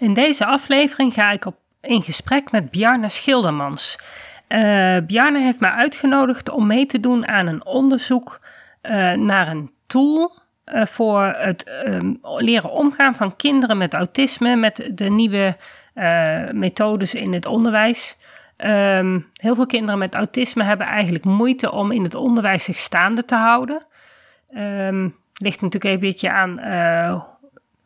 In deze aflevering ga ik op, in gesprek met Bjarne Schildermans. Uh, Bjarne heeft mij uitgenodigd om mee te doen aan een onderzoek uh, naar een tool uh, voor het um, leren omgaan van kinderen met autisme met de nieuwe methodes in het onderwijs. Um, heel veel kinderen met autisme hebben eigenlijk moeite om in het onderwijs zich staande te houden. Um, ligt natuurlijk een beetje aan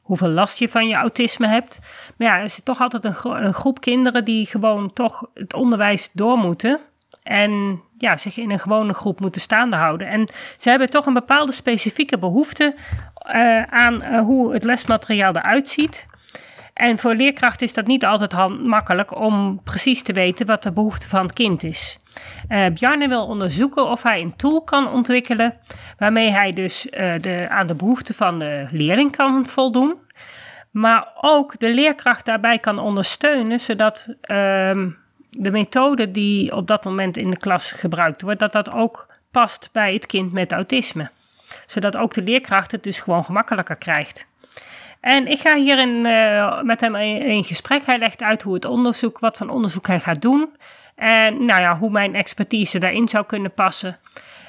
hoeveel last je van je autisme hebt. Maar ja, er is toch altijd een, groep kinderen die gewoon toch het onderwijs door moeten. En ja, zich in een gewone groep moeten staande houden. En ze hebben toch een bepaalde specifieke behoefte uh, aan uh, hoe het lesmateriaal eruit ziet. En voor leerkrachten is dat niet altijd makkelijk om precies te weten wat de behoefte van het kind is. Uh, Bjarne wil onderzoeken of hij een tool kan ontwikkelen waarmee hij dus uh, de, aan de behoeften van de leerling kan voldoen, maar ook de leerkracht daarbij kan ondersteunen, zodat uh, de methode die op dat moment in de klas gebruikt wordt, dat dat ook past bij het kind met autisme. Zodat ook de leerkracht het dus gewoon gemakkelijker krijgt. En ik ga hierin uh, met hem in gesprek. Hij legt uit hoe het onderzoek, wat voor onderzoek hij gaat doen. En nou ja, hoe mijn expertise daarin zou kunnen passen.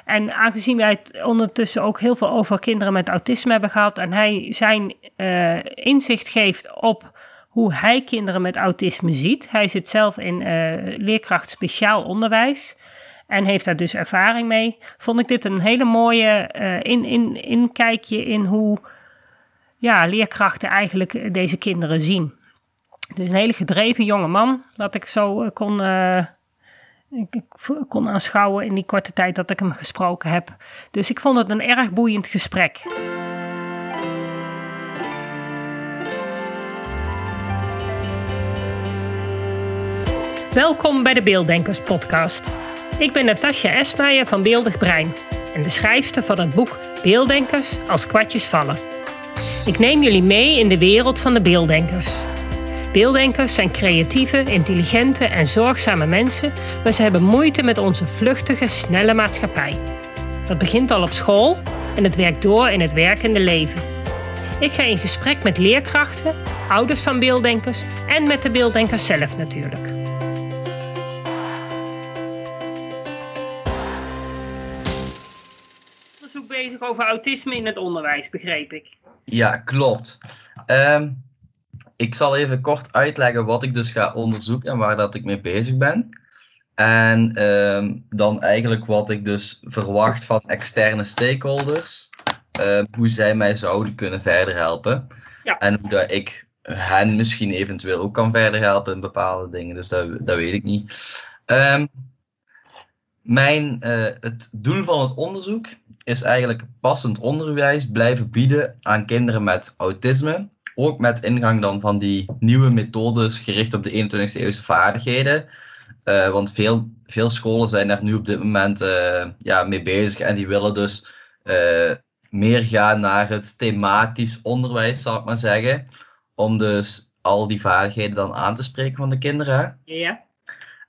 En aangezien wij het ondertussen ook heel veel over kinderen met autisme hebben gehad en hij zijn uh, inzicht geeft op hoe hij kinderen met autisme ziet. Hij zit zelf in uh, leerkracht speciaal onderwijs en heeft daar dus ervaring mee. Vond ik dit een hele mooie in, in, inkijkje in hoe ja, leerkrachten eigenlijk deze kinderen zien. Dus een hele gedreven jonge man, dat ik zo kon ik, kon aanschouwen in die korte tijd dat ik hem gesproken heb. Dus ik vond het een erg boeiend gesprek. Welkom bij de Beelddenkers podcast. Ik ben Natasja Esmeijer van Beeldig Brein en de schrijfster van het boek Beelddenkers als kwartjes vallen. Ik neem jullie mee in de wereld van de beelddenkers. Beelddenkers zijn creatieve, intelligente en zorgzame mensen, maar ze hebben moeite met onze vluchtige, snelle maatschappij. Dat begint al op school en het werkt door in het werkende leven. Ik ga in gesprek met leerkrachten, ouders van beelddenkers en met de beelddenkers zelf natuurlijk. Onderzoek bezig over autisme in het onderwijs, begreep ik. Ja, klopt. Um, ik zal even kort uitleggen wat ik dus ga onderzoeken en waar dat ik mee bezig ben. En um, dan eigenlijk wat ik dus verwacht van externe stakeholders. Uh, hoe zij mij zouden kunnen verder helpen. Ja. En hoe dat ik hen misschien eventueel ook kan verder helpen in bepaalde dingen. Dus dat, dat weet ik niet. Mijn, uh, het doel van het onderzoek is eigenlijk passend onderwijs blijven bieden aan kinderen met autisme ook met ingang dan van die nieuwe methodes gericht op de 21e eeuwse vaardigheden. Uh, want veel, veel scholen zijn daar nu op dit moment uh, ja, mee bezig en die willen dus uh, meer gaan naar het thematisch onderwijs, zal ik maar zeggen. Om dus al die vaardigheden dan aan te spreken van de kinderen. Ja.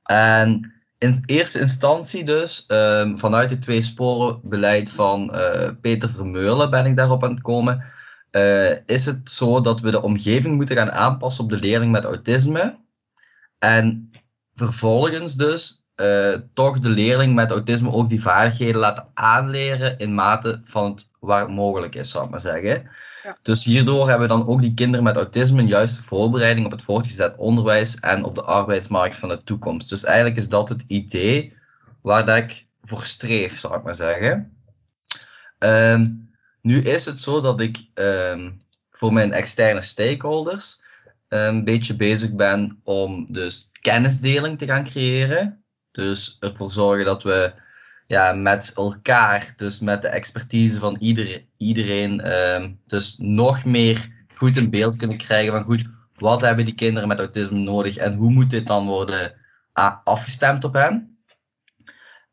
En in eerste instantie dus, um, vanuit het twee sporen beleid van Peter Vermeulen ben ik daarop aan het komen uh, is het zo dat we de omgeving moeten gaan aanpassen op de leerling met autisme. En vervolgens dus uh, toch de leerling met autisme ook die vaardigheden laten aanleren in mate van het waar het mogelijk is, zou ik maar zeggen. Dus hierdoor hebben we dan ook die kinderen met autisme een juiste voorbereiding op het voortgezet onderwijs en op de arbeidsmarkt van de toekomst. Dus eigenlijk is dat het idee waar dat ik voor streef, zou ik maar zeggen. Um, nu is het zo dat ik um, voor mijn externe stakeholders een beetje bezig ben om dus kennisdeling te gaan creëren. Dus ervoor zorgen dat we ja, met elkaar, dus met de expertise van ieder, iedereen, um, dus nog meer goed een beeld kunnen krijgen van goed, wat hebben die kinderen met autisme nodig en hoe moet dit dan worden afgestemd op hen.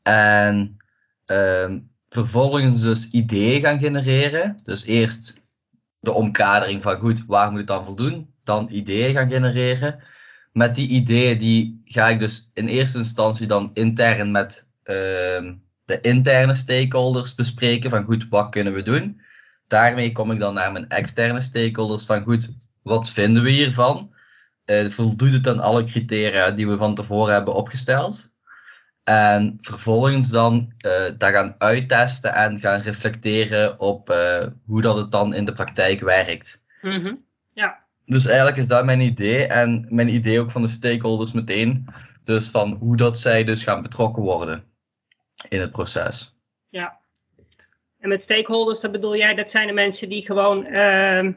En um, vervolgens dus ideeën gaan genereren. Dus eerst de omkadering van goed, waar moet ik dan voldoen? Dan ideeën gaan genereren. Met die ideeën die ga ik dus in eerste instantie dan intern met de interne stakeholders bespreken van goed, wat kunnen we doen? Daarmee kom ik dan naar mijn externe stakeholders van goed, wat vinden we hiervan? uh, voldoet het aan alle criteria die we van tevoren hebben opgesteld. En vervolgens dan uh, dat gaan uittesten en gaan reflecteren op uh, hoe dat het dan in de praktijk werkt. Mm -hmm. Ja. Dus eigenlijk is dat mijn idee en mijn idee ook van de stakeholders meteen. Dus van hoe dat zij dus gaan betrokken worden in het proces. Ja. En met stakeholders, dat bedoel jij, dat zijn de mensen die gewoon. Uh,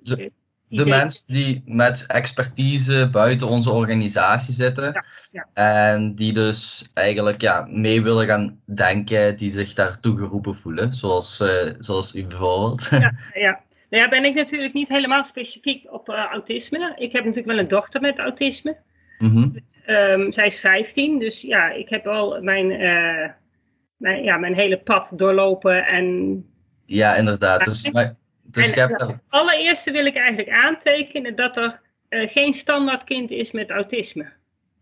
de, de mensen die met expertise buiten onze organisatie zitten. Ja, ja. En die dus eigenlijk ja, mee willen gaan denken, die zich daartoe geroepen voelen. Zoals, uh, zoals u bijvoorbeeld. Ja, ja. Nou ja, ben ik natuurlijk niet helemaal specifiek op uh, autisme. Ik heb natuurlijk wel een dochter met autisme. Mm -hmm. dus, um, zij is 15, dus ja, ik heb al mijn, uh, mijn, ja, mijn hele pad doorlopen. En... Ja, inderdaad. Dus, maar, dus en, het allereerste wil ik eigenlijk aantekenen dat er uh, geen standaard kind is met autisme.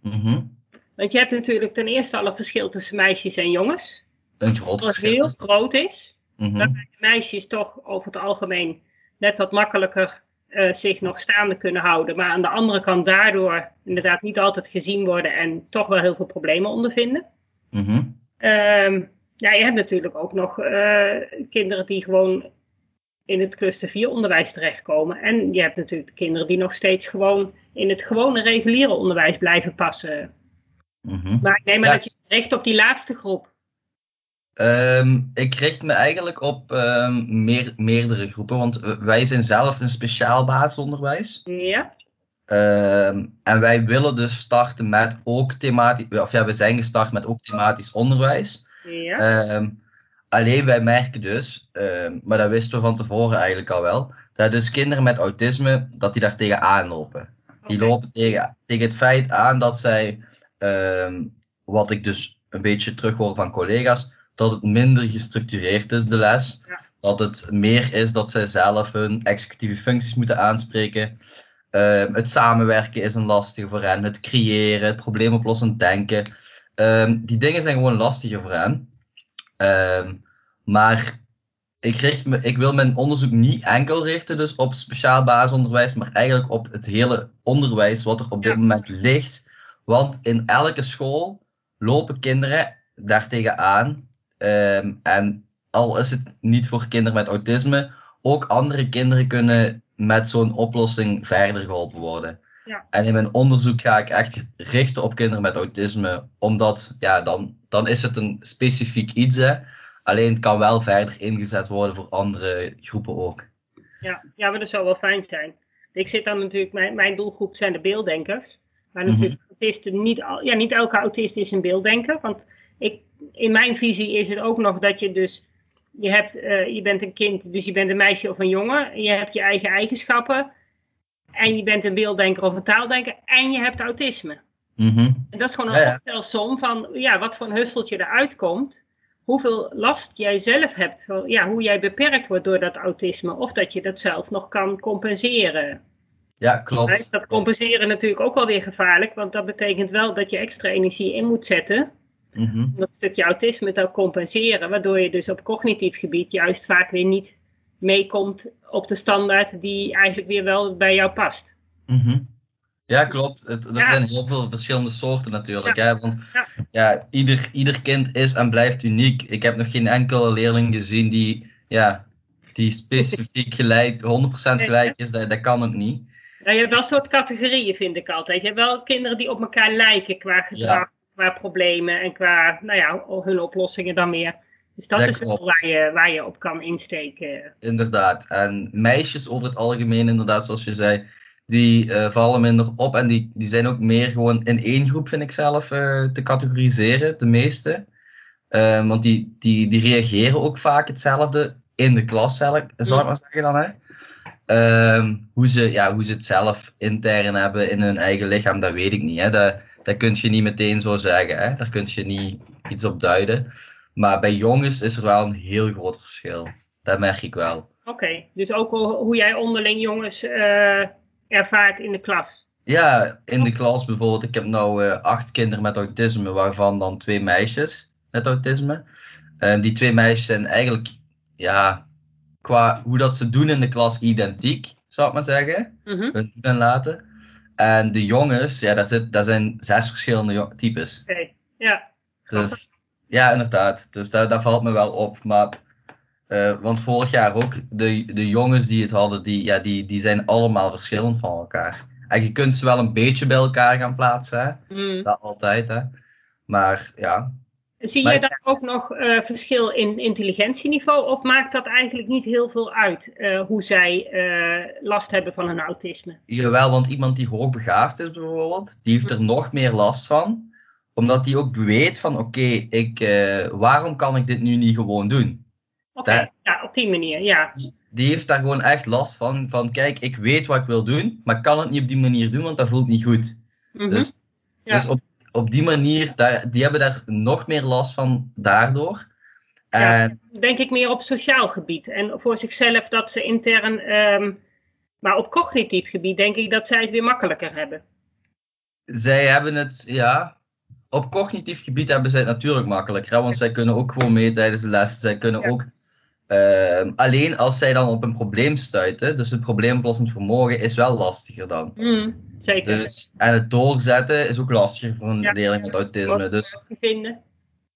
Mm -hmm. Want je hebt natuurlijk ten eerste al een verschil tussen meisjes en jongens. Een groot dat heel groot is. Mm -hmm. Waarbij de meisjes toch over het algemeen net wat makkelijker uh, zich nog staande kunnen houden. Maar aan de andere kant daardoor inderdaad niet altijd gezien worden en toch wel heel veel problemen ondervinden. Mm -hmm. um, ja, je hebt natuurlijk ook nog uh, kinderen die gewoon in het cluster 4 onderwijs terechtkomen. En je hebt natuurlijk de kinderen die nog steeds gewoon in het gewone reguliere onderwijs blijven passen. Mm -hmm. Maar ik neem ja. dat je richt op die laatste groep. Um, ik richt me eigenlijk op um, meer, meerdere groepen, want wij zijn zelf een speciaal basisonderwijs. Ja. Um, en wij willen dus starten met ook thematisch, of ja, we zijn gestart met ook thematisch onderwijs. Ja. alleen wij merken dus, maar dat wisten we van tevoren eigenlijk al wel, dat dus kinderen met autisme, dat die daar tegenaan lopen. Die Okay. lopen tegen, tegen het feit aan dat zij, wat ik dus een beetje terughoor van collega's, dat het minder gestructureerd is, de les. Ja. Dat het meer is dat zij zelf hun executieve functies moeten aanspreken. Um, het samenwerken is een lastige voor hen. Het creëren, het probleemoplossend denken. Um, die dingen zijn gewoon lastiger voor hen. Um, maar ik, richt me, ik wil mijn onderzoek niet enkel richten dus op speciaal basisonderwijs, maar eigenlijk op het hele onderwijs wat er op dit Ja. moment ligt. Want in elke school lopen kinderen daartegen aan. Um, en al is het niet voor kinderen met autisme, ook andere kinderen kunnen met zo'n oplossing verder geholpen worden. Ja. En in mijn onderzoek ga ik echt richten op kinderen met autisme, omdat ja, dan, dan is het een specifiek iets. Hè. Alleen het kan wel verder ingezet worden voor andere groepen ook. Ja, ja, maar dat zou wel fijn zijn. Ik zit dan natuurlijk, mijn, mijn doelgroep zijn de beelddenkers. Maar Mhm. natuurlijk, autisten, niet, al- ja, niet elke autist is een beelddenker. Want ik, in mijn visie is het ook nog dat je dus, je, hebt, uh, je bent een kind, dus je bent een meisje of een jongen. En je hebt je eigen eigenschappen. En je bent een beelddenker of een taaldenker. En je hebt autisme. Mm -hmm. En dat is gewoon een Ja, ja. optelsom van ja, wat voor een husseltje eruit komt. Hoeveel last jij zelf hebt. Ja, hoe jij beperkt wordt door dat autisme. Of dat je dat zelf nog kan compenseren. Ja, klopt. Dat compenseren natuurlijk ook wel weer gevaarlijk. Want dat betekent wel dat je extra energie in moet zetten. Mm -hmm. Om dat stukje autisme te compenseren. Waardoor je dus op cognitief gebied juist vaak weer niet meekomt op de standaard die eigenlijk weer wel bij jou past. Mm -hmm. Ja, klopt. Het, er Ja. zijn heel veel verschillende soorten natuurlijk. Ja. Hè? Want Ja. ja, ieder, ieder kind is en blijft uniek. Ik heb nog geen enkele leerling gezien die, ja, die specifiek gelijk, 100% gelijk is. Dat, dat kan ook niet. Nou, je hebt wel een soort categorieën, vind ik altijd. Je hebt wel kinderen die op elkaar lijken qua gedrag, Ja. Qua problemen en qua nou ja, hun oplossingen dan meer. Dus dat is wel waar je, waar je op kan insteken. Inderdaad. En meisjes over het algemeen, inderdaad, zoals je zei, die uh, vallen minder op. En die, die zijn ook meer gewoon in één groep, vind ik zelf, uh, te categoriseren, de meeste. Uh, want die, die, die reageren ook vaak hetzelfde in de klas zal ik maar zeggen dan. Hè? Uh, hoe, ze, ja, hoe ze het zelf intern hebben in hun eigen lichaam, dat weet ik niet. Hè? Dat, dat kun je niet meteen zo zeggen. Hè? Daar kun je niet iets op duiden. Maar bij jongens is er wel een heel groot verschil. Dat merk ik wel. Oké, okay, dus ook hoe jij onderling jongens uh, ervaart in de klas. Ja, in de klas bijvoorbeeld. Ik heb nu uh, acht kinderen met autisme, waarvan dan twee meisjes met autisme. Uh, die twee meisjes zijn eigenlijk, ja, qua hoe dat ze doen in de klas identiek, zou ik maar zeggen. Mm -hmm. Hun doen en laten. En de jongens, ja, daar, zit, daar zijn zes verschillende types. Oké, ja. Dus ja, inderdaad. Dus daar, daar valt me wel op. Maar, eh, want vorig jaar ook, de, de jongens die het hadden, die, ja, die, die zijn allemaal verschillend van elkaar. En je kunt ze wel een beetje bij elkaar gaan plaatsen, hè? Mm. Dat altijd, hè. Maar ja, Zie Maar- je daar ook nog eh, verschil in intelligentieniveau of maakt dat eigenlijk niet heel veel uit eh, hoe zij eh, last hebben van hun autisme? jawel, want iemand die hoogbegaafd is bijvoorbeeld, die heeft er nog meer last van. Omdat die ook weet van, oké, ik, waarom kan ik dit nu niet gewoon doen? Oké, ja, op die manier, ja. die, die heeft daar gewoon echt last van. Van kijk, ik weet wat ik wil doen, maar kan het niet op die manier doen, want dat voelt niet goed. Dus, Ja. dus op, op die manier, daar, die hebben daar nog meer last van daardoor. Ja. En Denk ik meer op sociaal gebied en voor zichzelf dat ze intern, ehm, maar op cognitief gebied denk ik dat zij het weer makkelijker hebben. zij hebben het, ja, op cognitief gebied hebben zij het natuurlijk makkelijker, hè, want zij kunnen ook gewoon mee tijdens de lessen. Zij kunnen Ja. ook, ehm, alleen als zij dan op een probleem stuiten, dus het probleemoplossend vermogen is wel lastiger dan. Mm, zeker. Dus, en het doorzetten is ook lastiger voor een Ja. leerling met autisme. Wat Dus vinden,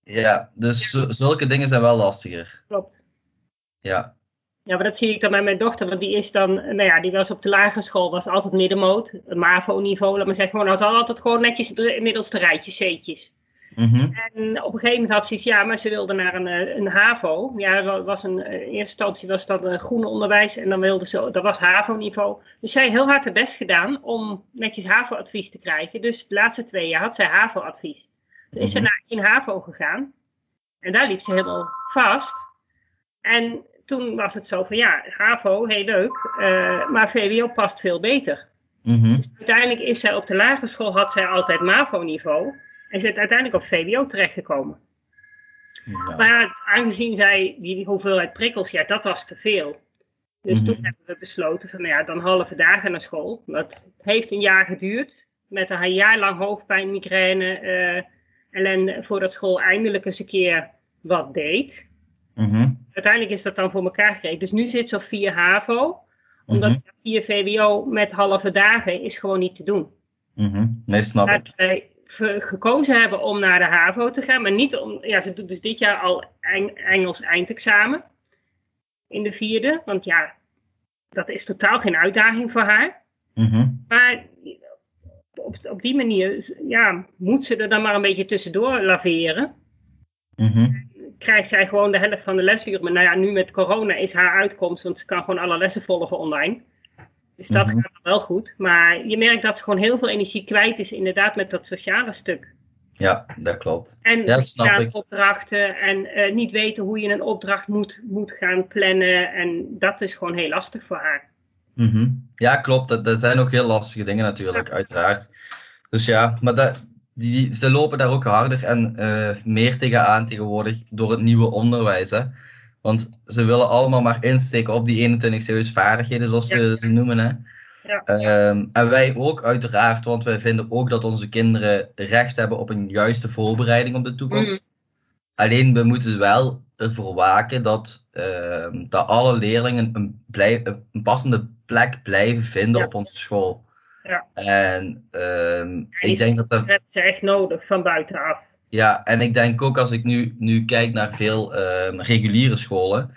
ja, dus zu- zulke dingen zijn wel lastiger. klopt. Ja. Ja, maar dat zie ik dan bij mijn dochter, want die is dan, nou ja, die was op de lagere school, was altijd middenmoot, MAVO-niveau, laat maar zeggen, gewoon had altijd gewoon netjes de middelste rijtjes, C'tjes. Mhm. En op een gegeven moment had ze iets, ja, maar ze wilde naar een, eh, een HAVO. Ja, was een, eh, in eerste instantie was dat een groene onderwijs en dan wilde ze, dat was HAVO-niveau. Dus zij heel hard haar best gedaan om netjes HAVO-advies te krijgen. Dus de laatste twee jaar had zij HAVO-advies. Toen is ze Mhm. naar één HAVO gegaan en daar liep ze helemaal vast. En toen was het zo van, ja, HAVO, heel leuk, eh, maar VWO past veel beter. Mhm. Dus uiteindelijk is zij op de lagere school, had zij altijd MAVO-niveau. Ze is uiteindelijk op VWO terechtgekomen. Ja. Maar ja, aangezien zij die, hoeveelheid prikkels, ja, dat was te veel. Dus Mhm. toen hebben we besloten van, nou ja, dan halve dagen naar school. Dat heeft een jaar geduurd. Met een jaar lang hoofdpijn, migraine, eh ellende, voordat school eindelijk eens een keer wat deed. Mhm. Uiteindelijk is dat dan voor elkaar gekregen. Dus nu zit ze op 4 HAVO. Omdat Mhm. 4 VWO met halve dagen is gewoon niet te doen. Mhm. Nee, snap ik. Gekozen hebben om naar de HAVO te gaan. Maar niet om, ja, ze doet dus dit jaar al Eng- Engels eindexamen. In de vierde. Want ja, dat is totaal geen uitdaging voor haar. Mhm. Maar op, op die manier ja, moet ze er dan maar een beetje tussendoor laveren. Mhm. Krijgt zij gewoon de helft van de lesuren. Maar nou ja, nu met corona is haar uitkomst. Want ze kan gewoon alle lessen volgen online. Dus dat Mhm. gaat wel goed. Maar je merkt dat ze gewoon heel veel energie kwijt is. Inderdaad met dat sociale stuk. Ja, dat klopt. En Ja, snap opdrachten en eh, niet weten hoe je een opdracht moet, moet gaan plannen. En dat is gewoon heel lastig voor haar. Mhm. Ja, klopt. Dat, dat zijn ook heel lastige dingen natuurlijk, uiteraard. Dus ja, maar dat, die, ze lopen daar ook harder en eh, meer tegenaan tegenwoordig door het nieuwe onderwijs. Hè? Want ze willen allemaal maar insteken op die 21 eeuwse vaardigheden, zoals Ja. ze ze noemen. Hè? Ja. Ehm, en wij ook uiteraard, want wij vinden ook dat onze kinderen recht hebben op een juiste voorbereiding op de toekomst. Alleen we moeten wel ervoor waken dat, ehm, dat alle leerlingen een, blij- een passende plek blijven vinden Ja. op onze school. Ja. En ehm, ik denk dat Dat dat, hebben ze echt nodig van buitenaf. Ja, en ik denk ook als ik nu, nu kijk naar veel ehm, reguliere scholen,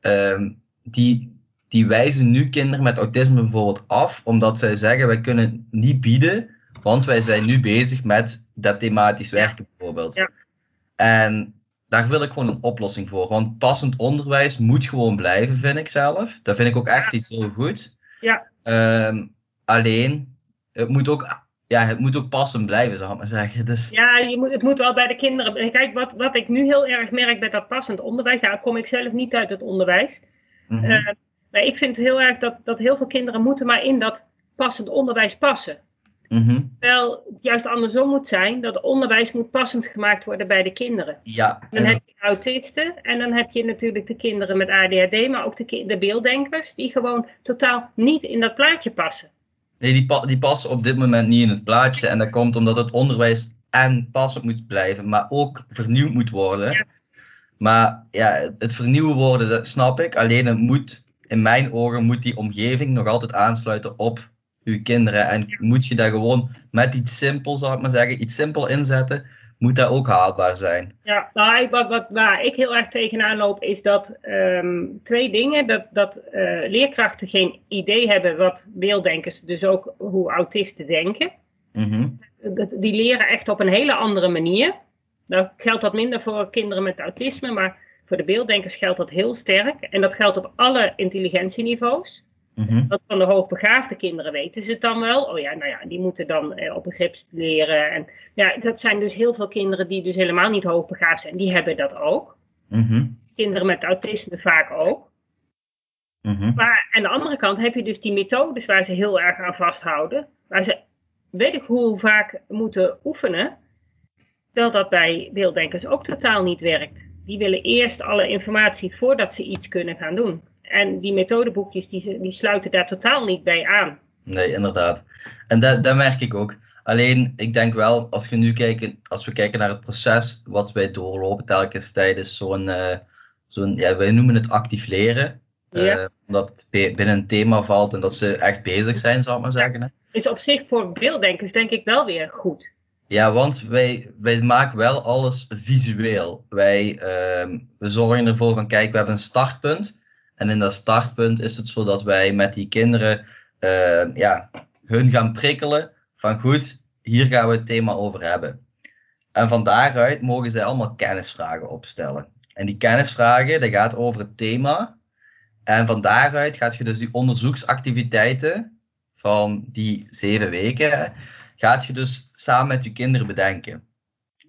ehm, die, die wijzen nu kinderen met autisme bijvoorbeeld af, omdat zij zeggen wij kunnen niet bieden, want wij zijn nu bezig met dat thematisch werken bijvoorbeeld. Ja. En daar wil ik gewoon een oplossing voor, want passend onderwijs moet gewoon blijven, vind ik zelf. Dat vind ik ook echt iets heel goed. Ja. Ehm, alleen, het moet ook, ja, het moet ook passend blijven, zou ik maar zeggen. Dus, Ja, je moet, het moet wel bij de kinderen. En Kijk, wat, wat ik nu heel erg merk bij dat passend onderwijs. Nou, kom ik zelf niet uit het onderwijs. mhm. Eh, maar ik vind heel erg dat, dat heel veel kinderen moeten maar in dat passend onderwijs passen. Mhm. Terwijl het juist andersom moet zijn dat onderwijs moet passend gemaakt worden bij de kinderen. Ja, Dan heb je autisten en dan heb je natuurlijk de kinderen met ADHD, maar ook de, de beelddenkers, die gewoon totaal niet in dat plaatje passen. Nee, die, pa- die passen op dit moment niet in het plaatje. En dat komt omdat het onderwijs en passend moet blijven, maar ook vernieuwd moet worden. Ja. Maar ja, het vernieuwen worden, dat snap ik. Alleen het moet, in mijn ogen, moet die omgeving nog altijd aansluiten op uw kinderen. En moet je daar gewoon met iets simpels, zou ik maar zeggen, iets simpel inzetten, moet dat ook haalbaar zijn. Ja, nou, wat, wat, waar ik heel erg tegenaan loop, is dat ehm, twee dingen. Dat, dat uh, leerkrachten geen idee hebben wat beelddenkers, dus ook hoe autisten denken. Mm Die leren echt op een hele andere manier. Nou geldt dat minder voor kinderen met autisme, maar voor de beelddenkers geldt dat heel sterk. En dat geldt op alle intelligentieniveaus. Want van de hoogbegaafde kinderen weten ze het dan wel. Oh ja, nou ja, die moeten dan eh, op begrip leren. En ja, dat zijn dus heel veel kinderen die dus helemaal niet hoogbegaafd zijn. Die hebben dat ook. Mm Kinderen met autisme vaak ook. Mhm. Maar aan de andere kant heb je dus die methodes waar ze heel erg aan vasthouden. Waar ze weet ik hoe vaak moeten oefenen. Terwijl dat bij beelddenkers ook totaal niet werkt. Die willen eerst alle informatie voordat ze iets kunnen gaan doen. En die methodeboekjes die, die sluiten daar totaal niet bij aan. Nee, inderdaad. En dat, dat merk ik ook. Alleen, ik denk wel, als we nu kijken, als we kijken naar het proces wat wij doorlopen telkens tijdens zo'n, uh, zo'n ja, wij noemen het actief leren. Ja. Uh, omdat het binnen een thema valt en dat ze echt bezig zijn, zou ik maar zeggen. Hè? Is op zich voor beelddenkers denk ik wel weer goed. Ja, want wij, wij maken wel alles visueel. Wij uh, we zorgen ervoor van, kijk, we hebben een startpunt. En in dat startpunt is het zo dat wij met die kinderen uh, ja, hun gaan prikkelen van goed, hier gaan we het thema over hebben. En van daaruit mogen zij allemaal kennisvragen opstellen. En die kennisvragen, dat gaat over het thema. En van daaruit gaat je dus die onderzoeksactiviteiten van die zeven weken, gaat je dus samen met je kinderen bedenken.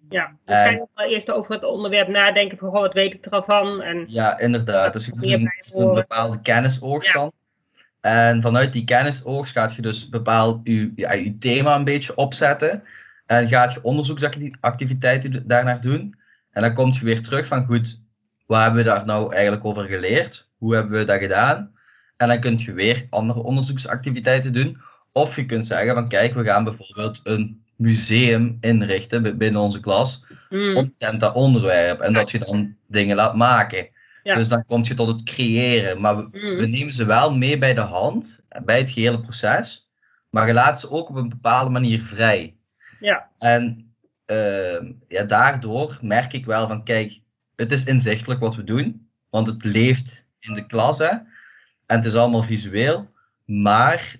Ja, dus ga je wel eerst over het onderwerp nadenken van, goh, wat weet ik er al van? En ja, inderdaad. Dus je doet een, een bepaalde kennisoogstand. Ja. En vanuit die kennisoogst gaat je dus bepaald je, ja, je thema een beetje opzetten. En gaat je onderzoeksactiviteiten daarnaar doen. En dan komt je weer terug van, goed, wat hebben we daar nou eigenlijk over geleerd? Hoe hebben we dat gedaan? En dan kun je weer andere onderzoeksactiviteiten doen. Of je kunt zeggen van, kijk, we gaan bijvoorbeeld een museum inrichten binnen onze klas mm. omtrent dat onderwerp. En dat je dan dingen laat maken. Ja. Dus dan kom je tot het creëren. Maar we, Mm. we nemen ze wel mee bij de hand, bij het gehele proces. Maar je laat ze ook op een bepaalde manier vrij. Ja. En uh, ja, daardoor merk ik wel van, kijk, het is inzichtelijk wat we doen. Want het leeft in de klas, hè. En het is allemaal visueel. Maar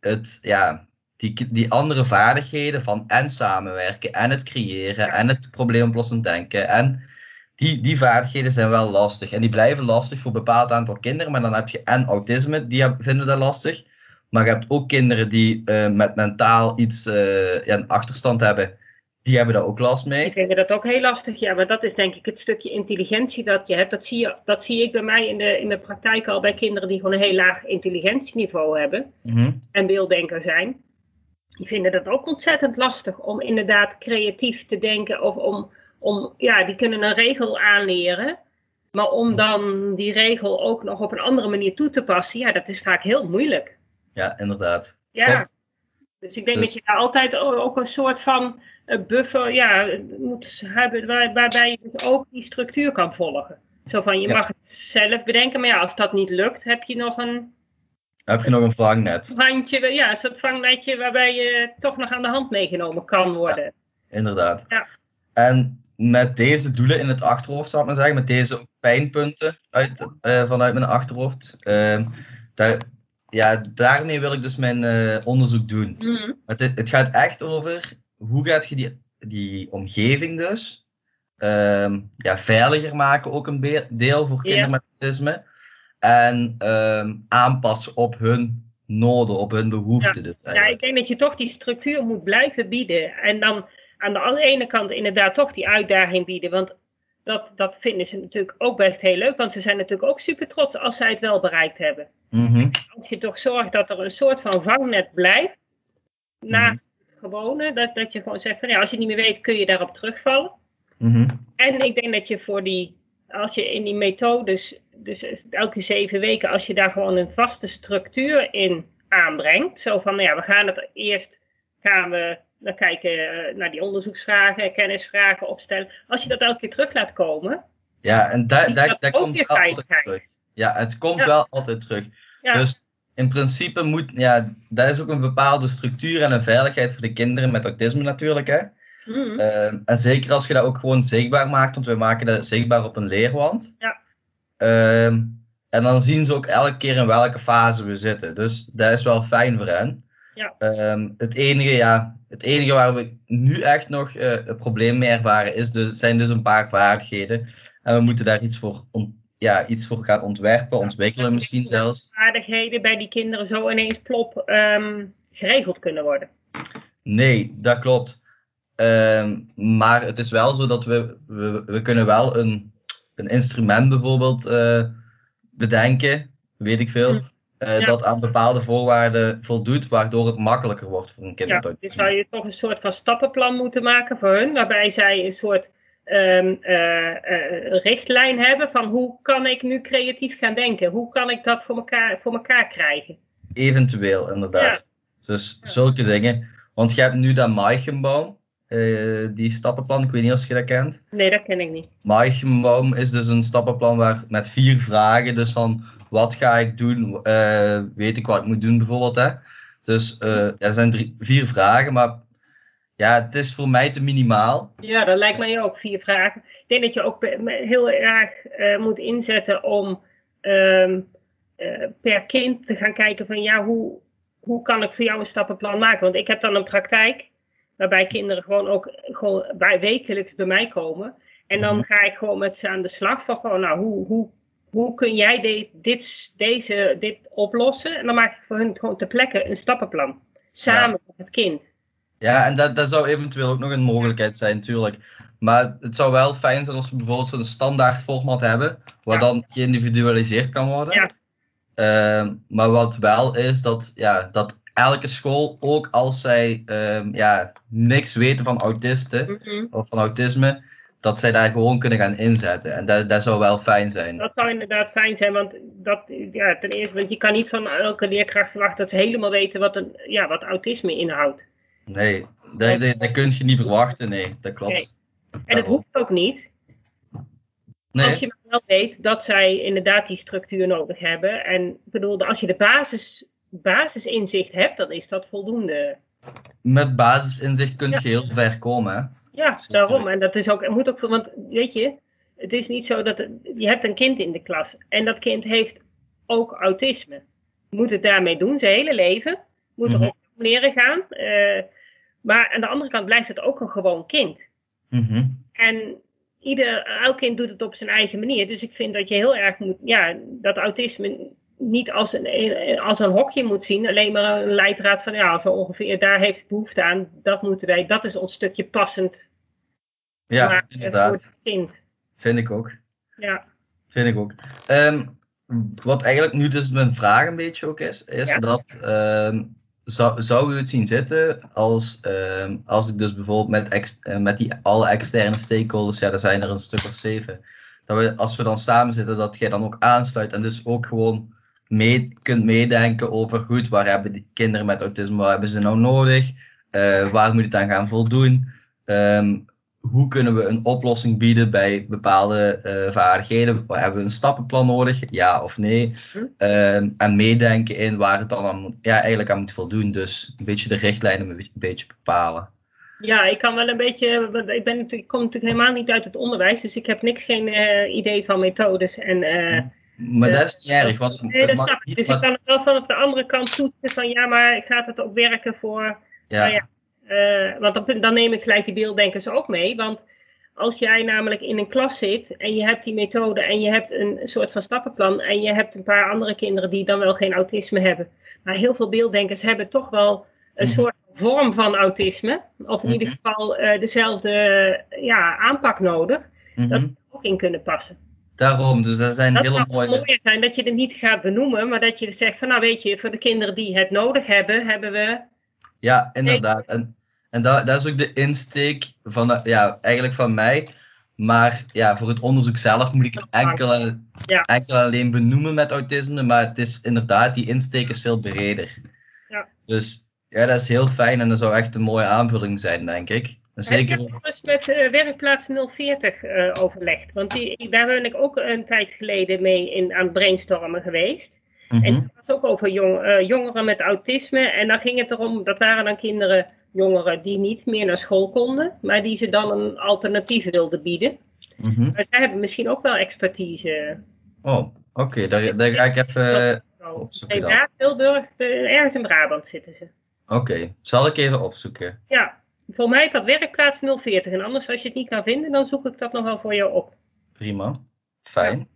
het, ja, die, die andere vaardigheden van en samenwerken en het creëren en het probleemoplossend denken en die, die vaardigheden zijn wel lastig en die blijven lastig voor een bepaald aantal kinderen, maar dan heb je en autisme, die vinden dat lastig, maar je hebt ook kinderen die uh, met mentaal iets, uh, ja, een achterstand hebben, die hebben daar ook last mee. Ik vind dat ook heel lastig, ja, maar dat is denk ik het stukje intelligentie dat je hebt. Dat zie, je, dat zie ik bij mij in de, in de praktijk al bij kinderen die gewoon een heel laag intelligentieniveau hebben mm -hmm. en beelddenker zijn die vinden dat ook ontzettend lastig om inderdaad creatief te denken of om, om ja, die kunnen een regel aanleren. Maar om dan die regel ook nog op een andere manier toe te passen, ja, dat is vaak heel moeilijk. Ja, inderdaad. Ja. Dus ik denk Dus- dat je daar altijd ook een soort van eh, buffer ja, moet hebben waar, waarbij je dus ook die structuur kan volgen. Zo van, je Ja. mag het zelf bedenken, maar ja, als dat niet lukt, heb je nog een Heb je nog een vangnet? handje, ja, een soort vangnetje waarbij je toch nog aan de hand meegenomen kan worden. Inderdaad. Ja. En met deze doelen in het achterhoofd, zou ik maar zeggen, met deze pijnpunten uit, eh, vanuit mijn achterhoofd, eh, daar, ja, daarmee wil ik dus mijn eh, onderzoek doen. Mhm. Het, het gaat echt over hoe gaat je die, die omgeving dus ehm, ja, veiliger maken, ook een deel voor kinderen met autisme. En ehm, aanpassen op hun noden, op hun behoeften. Dus Ja, ik denk dat je toch die structuur moet blijven bieden. En dan aan de ene kant inderdaad toch die uitdaging bieden. Want dat, dat vinden ze natuurlijk ook best heel leuk. Want ze zijn natuurlijk ook super trots als zij het wel bereikt hebben. Mhm, Als je toch zorgt dat er een soort van vangnet blijft. Na het gewone. Dat, dat je gewoon zegt van ja, als je het niet meer weet kun je daarop terugvallen. mhm, En ik denk dat je voor die, als je in die methodes, dus elke zeven weken, als je daar gewoon een vaste structuur in aanbrengt. Zo van, nou ja, we gaan het eerst, gaan we dan kijken eh, naar die onderzoeksvragen, kennisvragen opstellen. Als je dat elke keer terug laat komen, Ja, en daar daar daar komt wel altijd terug. Ja, het komt Ja. wel altijd terug. ja, Dus in principe moet, ja, dat is ook een bepaalde structuur en een veiligheid voor de kinderen met autisme natuurlijk. Hè. Mhm. Ehm, en zeker als je dat ook gewoon zichtbaar maakt, want we maken dat zichtbaar op een leerwand. Ja. Ehm, en dan zien ze ook elke keer in welke fase we zitten. Dus dat is wel fijn voor hen. Ja. Ehm, het, enige, ja, het enige waar we nu echt nog eh, een probleem mee ervaren is dus, zijn dus een paar vaardigheden. En we moeten daar iets voor, on- ja, iets voor gaan ontwerpen, ontwikkelen misschien zelfs. Vaardigheden bij die kinderen zo ineens plop ehm, geregeld kunnen worden. Nee, dat klopt. Maar het is wel zo dat we, we, we kunnen wel een, een instrument bijvoorbeeld eh, bedenken, weet ik veel, Hm. eh, Ja. dat aan bepaalde voorwaarden voldoet, waardoor het makkelijker wordt voor een kind Ja, dus zou je toch een soort van stappenplan moeten maken voor hun, waarbij zij een soort ehm, eh, richtlijn hebben van hoe kan ik nu creatief gaan denken? Hoe kan ik dat voor elkaar, voor elkaar krijgen? Eventueel, inderdaad. Dus zulke dingen. Want je hebt nu dat Maichenbaum, eh die stappenplan, ik weet niet of je dat kent. Nee, dat ken ik niet. Maichenbaum is dus een stappenplan waar, met vier vragen. Dus van wat ga ik doen? Eh, weet ik wat ik moet doen bijvoorbeeld. Hè? Dus eh, ja, er zijn drie, vier vragen, maar ja, het is voor mij te minimaal. Ja, dat lijkt mij ook vier vragen. Ik denk dat je ook heel erg eh, moet inzetten om ehm, eh, per kind te gaan kijken van ja, hoe, hoe kan ik voor jou een stappenplan maken? Want ik heb dan een praktijk waarbij kinderen gewoon ook gewoon bij, wekelijks bij mij komen. En dan Mhm. ga ik gewoon met ze aan de slag van gewoon, nou, hoe, hoe, hoe kun jij de- dit, deze, dit oplossen? En dan maak ik voor hun gewoon ter plekke een stappenplan. Samen met het kind. Ja, en dat, dat zou eventueel ook nog een mogelijkheid zijn, natuurlijk. Maar het zou wel fijn zijn als we bijvoorbeeld zo'n standaard format hebben, waar Ja. dan geïndividualiseerd kan worden. Ja. Ehm, maar wat wel is, dat, ja, dat elke school, ook als zij ehm, ja, niks weten van autisten Mhm. of van autisme, dat zij daar gewoon kunnen gaan inzetten. En dat, dat zou wel fijn zijn. Dat zou inderdaad fijn zijn, want dat, ja, ten eerste, want je kan niet van elke leerkracht verwachten dat ze helemaal weten wat, een, ja, wat autisme inhoudt. Nee, dat, dat, dat kun je niet verwachten, nee, dat klopt. Nee. En het hoeft ook niet, Nee, als je wel weet dat zij inderdaad die structuur nodig hebben. En ik bedoel, als je de basis, basisinzicht hebt, dan is dat voldoende. met basisinzicht kun je Ja. heel ver komen. Hè? Ja, Zeker. daarom. En dat is ook, moet ook, want weet je, het is niet zo dat, je hebt een kind in de klas en dat kind heeft ook autisme. Moet het daarmee doen, zijn hele leven. Moet er Mhm. ook leren gaan. Eh, maar aan de andere kant blijft het ook een gewoon kind. Mhm. En ieder, elk kind doet het op zijn eigen manier. Dus ik vind dat je heel erg moet, ja, dat autisme niet als een, als een hokje moet zien. Alleen maar een leidraad van, ja, zo ongeveer, daar heeft het behoefte aan. Dat moeten wij, dat is ons stukje passend Ja, voor inderdaad. het kind. Vind ik ook. Ja, Vind ik ook. Ehm, wat eigenlijk nu dus mijn vraag een beetje ook is, is Ja. dat ehm, zou, zou u het zien zitten als, ehm, als ik dus bijvoorbeeld met, ex, eh, met die alle externe stakeholders, ja, er zijn er een stuk of zeven, dat we als we dan samen zitten, dat jij dan ook aansluit en dus ook gewoon mee, kunt meedenken over goed, waar hebben die kinderen met autisme, waar hebben ze nou nodig, Eh, waar moet het aan gaan voldoen, Ehm, hoe kunnen we een oplossing bieden bij bepaalde eh, vaardigheden? Hebben we een stappenplan nodig? Ja of nee? Hm. Ehm, en meedenken in waar het dan aan, ja, eigenlijk aan moet voldoen. Dus een beetje de richtlijnen een beetje- bepalen. ja ik kan wel een beetje, want ik, ben, ik kom natuurlijk helemaal niet uit het onderwijs. Dus ik heb niks, geen eh, idee van methodes. En, eh, Maar Ja. dat is niet erg. Want het, nee, het dat mag snap ik. Dus wat- ik kan het wel vanaf de andere kant toetsen van, ja, maar gaat het ook werken voor... ja, nou ja, Eh, want dan, dan neem ik gelijk die beelddenkers ook mee. Want als jij namelijk in een klas zit en je hebt die methode en je hebt een soort van stappenplan en je hebt een paar andere kinderen die dan wel geen autisme hebben. Maar heel veel beelddenkers hebben toch wel een Mhm. soort vorm van autisme. Of in ieder Mhm. geval eh, dezelfde ja, aanpak nodig. mhm. Dat die ook in kunnen passen. Daarom, dus dat zijn Dat hele zou mooie. mooier zijn dat je het niet gaat benoemen, maar dat je zegt van nou weet je, voor de kinderen die het nodig hebben, hebben we Ja, inderdaad. En, en dat, dat is ook de insteek van, ja, eigenlijk van mij. Maar ja, voor het onderzoek zelf moet ik het enkel en, Ja. enkel en alleen benoemen met autisme. Maar het is inderdaad, die insteek is veel breder. Ja. Dus ja, dat is heel fijn en dat zou echt een mooie aanvulling zijn, denk ik. Zeker Ik heb eens met eh, werkplaats 040 eh, overlegd. Want die, daar ben ik ook een tijd geleden mee in, aan het brainstormen geweest. En Mhm. dat was ook over jong, eh, jongeren met autisme. En dan ging het erom, dat waren dan kinderen, jongeren die niet meer naar school konden, maar die ze dan een alternatief wilden bieden. Mhm. Maar zij hebben misschien ook wel expertise. Oh, oké, daar, daar ga ik even. Zo. Opzoeken Nee, Tilburg, ergens in Brabant zitten ze. Oké, zal ik even opzoeken. Ja, voor mij dat werkplaats 040. En anders, als je het niet kan vinden, dan zoek ik dat nog wel voor je op. Prima. Fijn.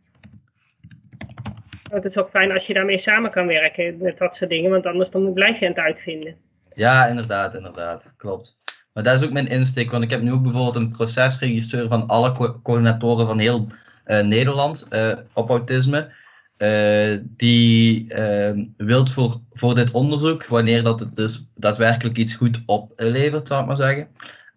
Want het is ook fijn als je daarmee samen kan werken met dat soort dingen, want anders dan blijf je aan het uitvinden. Ja, inderdaad, inderdaad. Klopt. Maar dat is ook mijn insteek, want ik heb nu ook bijvoorbeeld een procesregistreur van alle co- coördinatoren van heel eh, Nederland eh, op autisme. Eh, die eh, wilt voor, voor dit onderzoek, wanneer dat het dus daadwerkelijk iets goed oplevert, zou ik maar zeggen,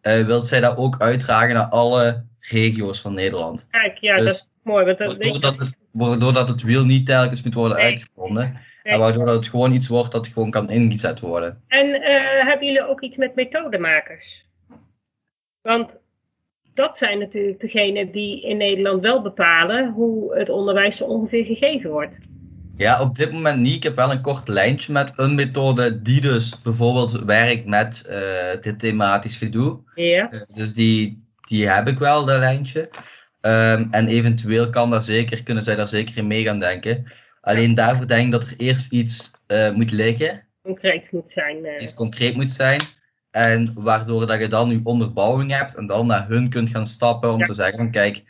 eh wilt zij dat ook uitdragen naar alle regio's van Nederland. Kijk, ja, Dus- dat is mooi. Want dat, het, het wiel niet telkens moet worden Nee. uitgevonden, Nee. en waardoor dat het gewoon iets wordt dat gewoon kan ingezet worden. En eh, hebben jullie ook iets met methodemakers? Want dat zijn natuurlijk degenen die in Nederland wel bepalen hoe het onderwijs zo ongeveer gegeven wordt. Ja, op dit moment niet. Ik heb wel een kort lijntje met een methode die dus bijvoorbeeld werkt met eh, dit thematisch gedoe. Ja, Eh, dus die, die heb ik wel, dat lijntje. Ehm, en eventueel kan daar zeker, kunnen zij daar zeker in mee gaan denken. Alleen daarvoor denk ik dat er eerst iets eh, moet liggen, concreet moet zijn. iets concreet moet zijn. En waardoor dat je dan je onderbouwing hebt en dan naar hun kunt gaan stappen om Ja. te zeggen van kijk,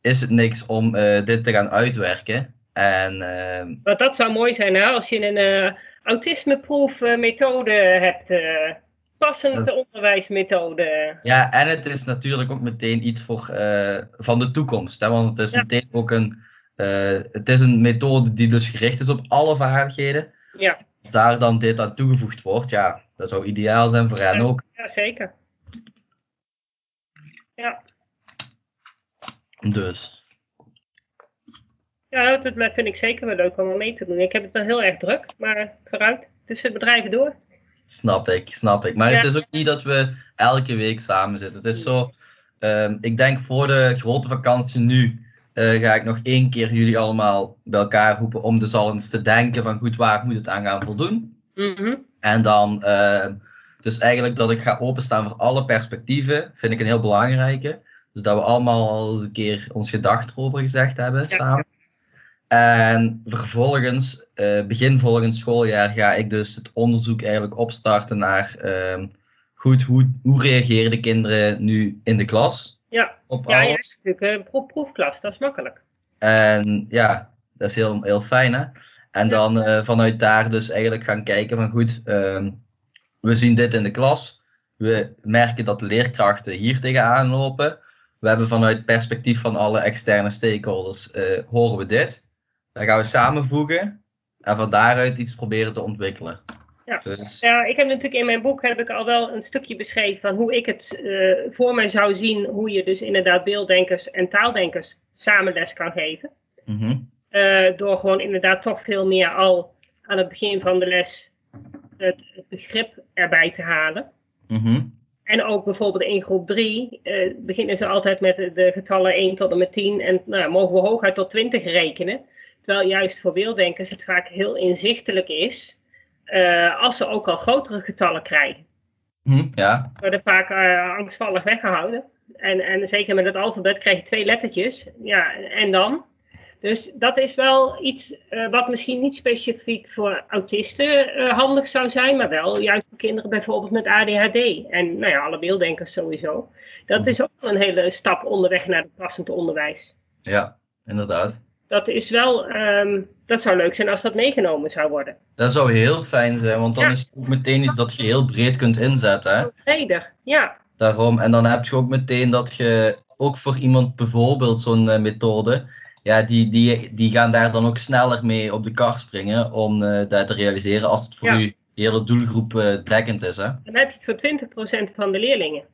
is het niks om eh, dit te gaan uitwerken? En ehm, Want dat zou mooi zijn hè, als je een autismeproef eh, methode hebt. eh, passend Dat- onderwijsmethode. Ja, en het is natuurlijk ook meteen iets voor, van de toekomst. Hè? Want het is Ja. meteen ook een, het is een methode die dus gericht is op alle vaardigheden. Ja, Als daar dan dit aan toegevoegd wordt, ja, dat zou ideaal zijn voor hen ook. ja, zeker. Ja. Dus, ja, dat vind ik zeker wel leuk om mee te doen. Ik heb het wel heel erg druk, maar vooruit. Tussen bedrijven door. snap ik, snap ik. Maar Ja. het is ook niet dat we elke week samen zitten. Het is zo, ehm, ik denk voor de grote vakantie nu eh, ga ik nog één keer jullie allemaal bij elkaar roepen om dus al eens te denken van goed, waar moet het aan gaan voldoen? Mhm. En dan, ehm, dus eigenlijk dat ik ga openstaan voor alle perspectieven, vind ik een heel belangrijke. Dus dat we allemaal al eens een keer ons gedacht erover gezegd hebben samen. En vervolgens, eh, begin volgend schooljaar, ga ik dus het onderzoek eigenlijk opstarten naar, ehm, goed, hoe, hoe reageren de kinderen nu in de klas Ja, op ja, ja, alles? natuurlijk. eh, proef- proefklas, dat is makkelijk. En ja, dat is heel, heel fijn hè. En dan eh, vanuit daar dus eigenlijk gaan kijken van goed, ehm, we zien dit in de klas. We merken dat de leerkrachten hier tegenaan lopen. We hebben vanuit het perspectief van alle externe stakeholders, eh, horen we dit. Dan gaan we samenvoegen en van daaruit iets proberen te ontwikkelen. Ja. Dus, Ja, ik heb natuurlijk in mijn boek heb ik al wel een stukje beschreven van hoe ik het eh, voor mij zou zien, hoe je dus inderdaad beelddenkers en taaldenkers samen les kan geven. mhm, Eh, door gewoon inderdaad toch veel meer al aan het begin van de les het, het begrip erbij te halen. mhm, En ook bijvoorbeeld in groep 3 beginnen ze altijd met de, getallen 1 tot en met 10 en nou, mogen we hooguit tot 20 rekenen. Terwijl juist voor beelddenkers het vaak heel inzichtelijk is eh, als ze ook al grotere getallen krijgen. mhm, ja, worden vaak eh, angstvallig weggehouden. En, en zeker met het alfabet krijg je twee lettertjes. Ja, en dan? Dus dat is wel iets eh, wat misschien niet specifiek voor autisten eh, handig zou zijn, maar wel juist voor kinderen bijvoorbeeld met ADHD. En nou ja, alle beelddenkers sowieso. Dat is ook een hele stap onderweg naar het passend onderwijs. ja, inderdaad. Dat is wel, ehm, dat zou leuk zijn als dat meegenomen zou worden. Dat zou heel fijn zijn, want dan Ja. is het ook meteen iets dat je heel breed kunt inzetten. Hè? Breder, ja. Daarom, en dan heb je ook meteen dat je ook voor iemand bijvoorbeeld zo'n eh, methode, ja, die, die, die gaan daar dan ook sneller mee op de kar springen om eh, dat te realiseren als het voor Ja. je hele doelgroep eh, dekkend is. Hè? Dan heb je het voor 20% van de leerlingen.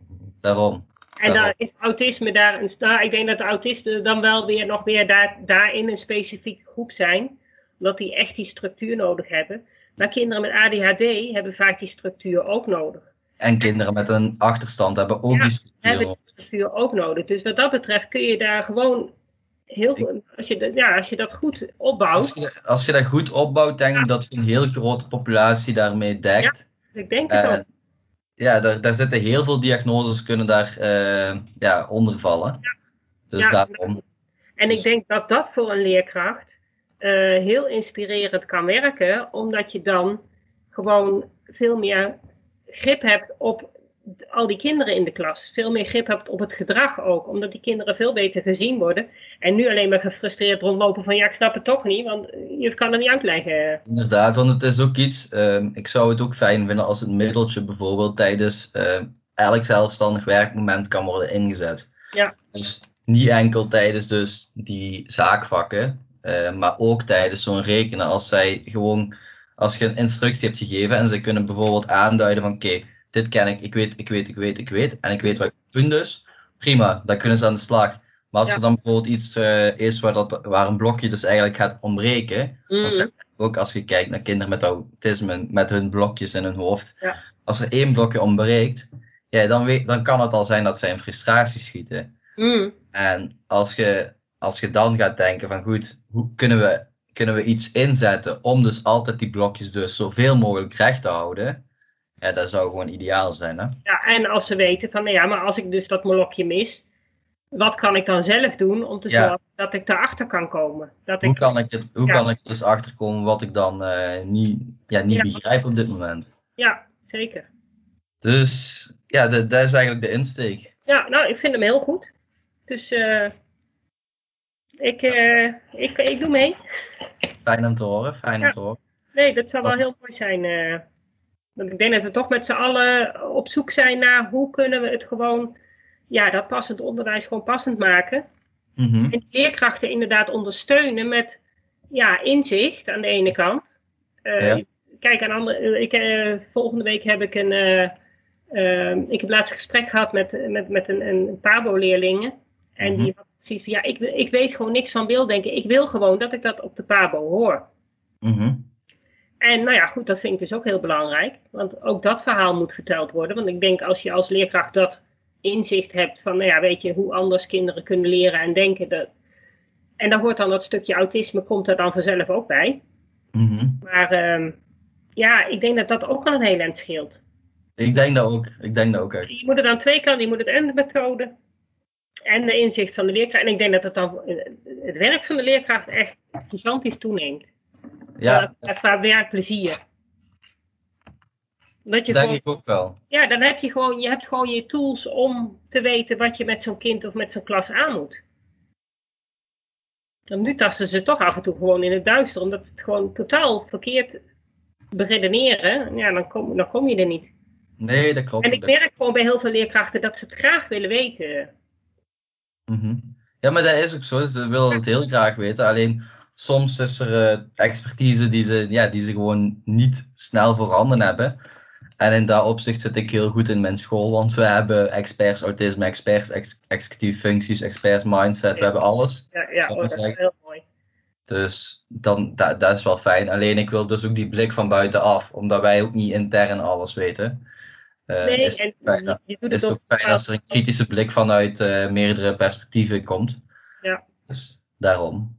Daarom. En dan is autisme daar een. Nou, ik denk dat de autisten dan wel weer nog weer daar, daarin een specifieke groep zijn. Omdat die echt die structuur nodig hebben. Maar kinderen met ADHD hebben vaak die structuur ook nodig. En kinderen met een achterstand hebben ook Ja, die structuur Hebben die structuur ook nodig. Dus wat dat betreft kun je daar gewoon heel goed. Als je, dat- ja, als je dat goed opbouwt, Als je, als je dat goed opbouwt, denk ik dat je een heel grote populatie daarmee dekt. ik denk het ook. En ja, daar, daar zitten heel veel diagnoses kunnen daar eh, ja, onder vallen. Dus Ja. daarom. En ik denk dat dat voor een leerkracht eh, heel inspirerend kan werken, omdat je dan gewoon veel meer grip hebt op al die kinderen in de klas. Veel meer grip hebt op het gedrag ook, omdat die kinderen veel beter gezien worden. En nu alleen maar gefrustreerd rondlopen van ja, ik snap het toch niet, want je kan het niet uitleggen. Inderdaad, want het is ook iets. ehm, ik zou het ook fijn vinden als het middeltje bijvoorbeeld tijdens ehm, elk zelfstandig werkmoment kan worden ingezet. Ja. Dus niet enkel tijdens dus die zaakvakken, eh, maar ook tijdens zo'n rekenen. Als zij gewoon, als je een instructie hebt gegeven en ze kunnen bijvoorbeeld aanduiden van oké, dit ken ik, ik weet, ik weet, ik weet, ik weet, en ik weet wat ik moet doen dus, prima, dan kunnen ze aan de slag. Maar als Ja. er dan bijvoorbeeld iets eh, is waar, dat, waar een blokje dus eigenlijk gaat ontbreken, Mm, ze- ook als je kijkt naar kinderen met autisme, met hun blokjes in hun hoofd. Ja. Als er één blokje ontbreekt, ja, dan, weet, dan kan het al zijn dat zij in frustratie schieten. mm, En als je, als je dan gaat denken van goed, hoe kunnen we, kunnen we iets inzetten om dus altijd die blokjes dus zoveel mogelijk recht te houden. Ja, dat zou gewoon ideaal zijn. Hè? ja, en als ze weten van, nou ja, maar als ik dus dat molokje mis, wat kan ik dan zelf doen om te Ja. zorgen dat ik daarachter kan komen? Dat Hoe ik, kan ik, het, hoe Ja. kan ik dus achterkomen wat ik dan eh, niet, ja, niet Ja. begrijp op dit moment? Ja, zeker. Dus ja, dat dat is eigenlijk de insteek. Ja, nou, ik vind hem heel goed. Dus eh, ik, eh, ik, ik doe mee. Fijn om te horen, fijn om te horen. Nee, dat zou wel heel mooi zijn. Want ik denk dat we toch met z'n allen op zoek zijn naar hoe kunnen we het gewoon, ja, dat passend onderwijs gewoon passend maken. Mhm. En die leerkrachten inderdaad ondersteunen met ja, inzicht aan de ene kant. Eh, Ja. Kijk, aan andere, ik, eh, volgende week heb ik een. eh, eh, ik heb laatst een gesprek gehad met, met, met een, een Pabo-leerlingen. En Mhm. die had precies van ja, ik, ik weet gewoon niks van beelddenken. Ik wil gewoon dat ik dat op de Pabo hoor. Mhm. En nou ja, goed, dat vind ik dus ook heel belangrijk. Want ook dat verhaal moet verteld worden. Want ik denk als je als leerkracht dat inzicht hebt van, nou ja, weet je, hoe anders kinderen kunnen leren en denken. Dat, en daar hoort dan dat stukje autisme, komt er dan vanzelf ook bij. Mhm. Maar ehm, ja, ik denk dat dat ook al een heel eind scheelt. Ik denk dat ook. Ik denk dat ook echt. Je moet er dan twee kanten, je moet het en de methode en de inzicht van de leerkracht. En ik denk dat het dan eh, het werk van de leerkracht echt gigantisch toeneemt. Ja, Qua, qua werkplezier. Dat je denk gewoon ik ook wel. Ja, dan heb je gewoon, je hebt gewoon je tools om te weten wat je met zo'n kind of met zo'n klas aan moet. En nu tasten ze toch af en toe gewoon in het duister, omdat het gewoon totaal verkeerd beredeneren. Ja, dan kom, dan kom je er niet. Nee, dat klopt. En ik merk gewoon bij heel veel leerkrachten dat ze het graag willen weten. Mhm. Ja, maar dat is ook zo. Ze willen het heel graag weten. Alleen soms is er eh, expertise die ze, ja, die ze gewoon niet snel voorhanden hebben. En in dat opzicht zit ik heel goed in mijn school, want we hebben experts autisme, experts ex executieve functies, experts mindset, we hebben alles. Ja, ja oh, dat is heel mooi. Dus dan, dat, dat is wel fijn. Alleen ik wil dus ook die blik van buitenaf, omdat wij ook niet intern alles weten. Eh, Nee, is het fijn, je, je doet is het ook fijn als er een kritische blik vanuit eh, meerdere perspectieven komt. Ja. Dus daarom.